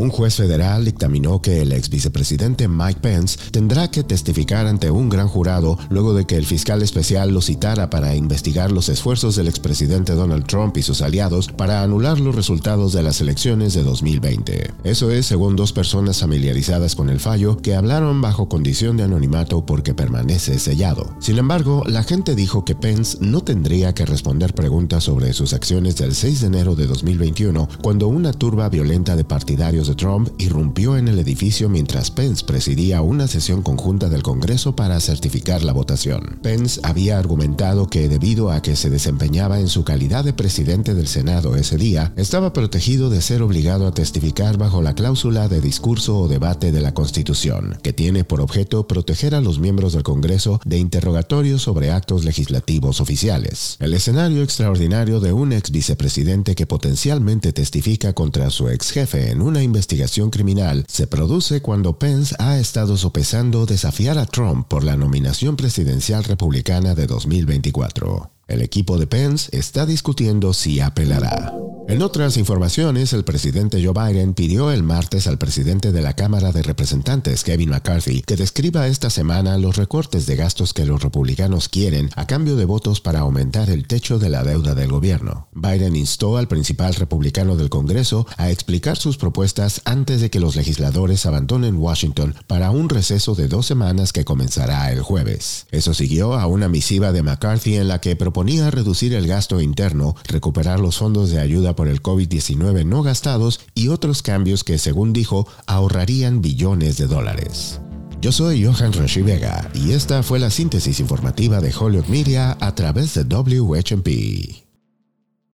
Un juez federal dictaminó que el ex vicepresidente Mike Pence tendrá que testificar ante un gran jurado luego de que el fiscal especial lo citara para investigar los esfuerzos del expresidente Donald Trump y sus aliados para anular los resultados de las elecciones de 2020. Eso es según dos personas familiarizadas con el fallo que hablaron bajo condición de anonimato porque permanece sellado. Sin embargo, la gente dijo que Pence no tendría que responder preguntas sobre sus acciones del 6 de enero de 2021 cuando una turba violenta de partidarios Trump irrumpió en el edificio mientras Pence presidía una sesión conjunta del Congreso para certificar la votación. Pence había argumentado que debido a que se desempeñaba en su calidad de presidente del Senado ese día, estaba protegido de ser obligado a testificar bajo la cláusula de discurso o debate de la Constitución, que tiene por objeto proteger a los miembros del Congreso de interrogatorios sobre actos legislativos oficiales. El escenario extraordinario de un ex vicepresidente que potencialmente testifica contra su ex jefe en una investigación criminal se produce cuando Pence ha estado sopesando desafiar a Trump por la nominación presidencial republicana de 2024. El equipo de Pence está discutiendo si apelará. En otras informaciones, el presidente Joe Biden pidió el martes al presidente de la Cámara de Representantes, Kevin McCarthy, que describa esta semana los recortes de gastos que los republicanos quieren a cambio de votos para aumentar el techo de la deuda del gobierno. Biden instó al principal republicano del Congreso a explicar sus propuestas antes de que los legisladores abandonen Washington para un receso de dos semanas que comenzará el jueves. Eso siguió a una misiva de McCarthy en la que proponía reducir el gasto interno, recuperar los fondos de ayuda por el COVID-19 no gastados y otros cambios que, según dijo, ahorrarían billones de dólares. Yo soy Johan Rashi Vega y esta fue la síntesis informativa de Hollywood Media a través de WHMP.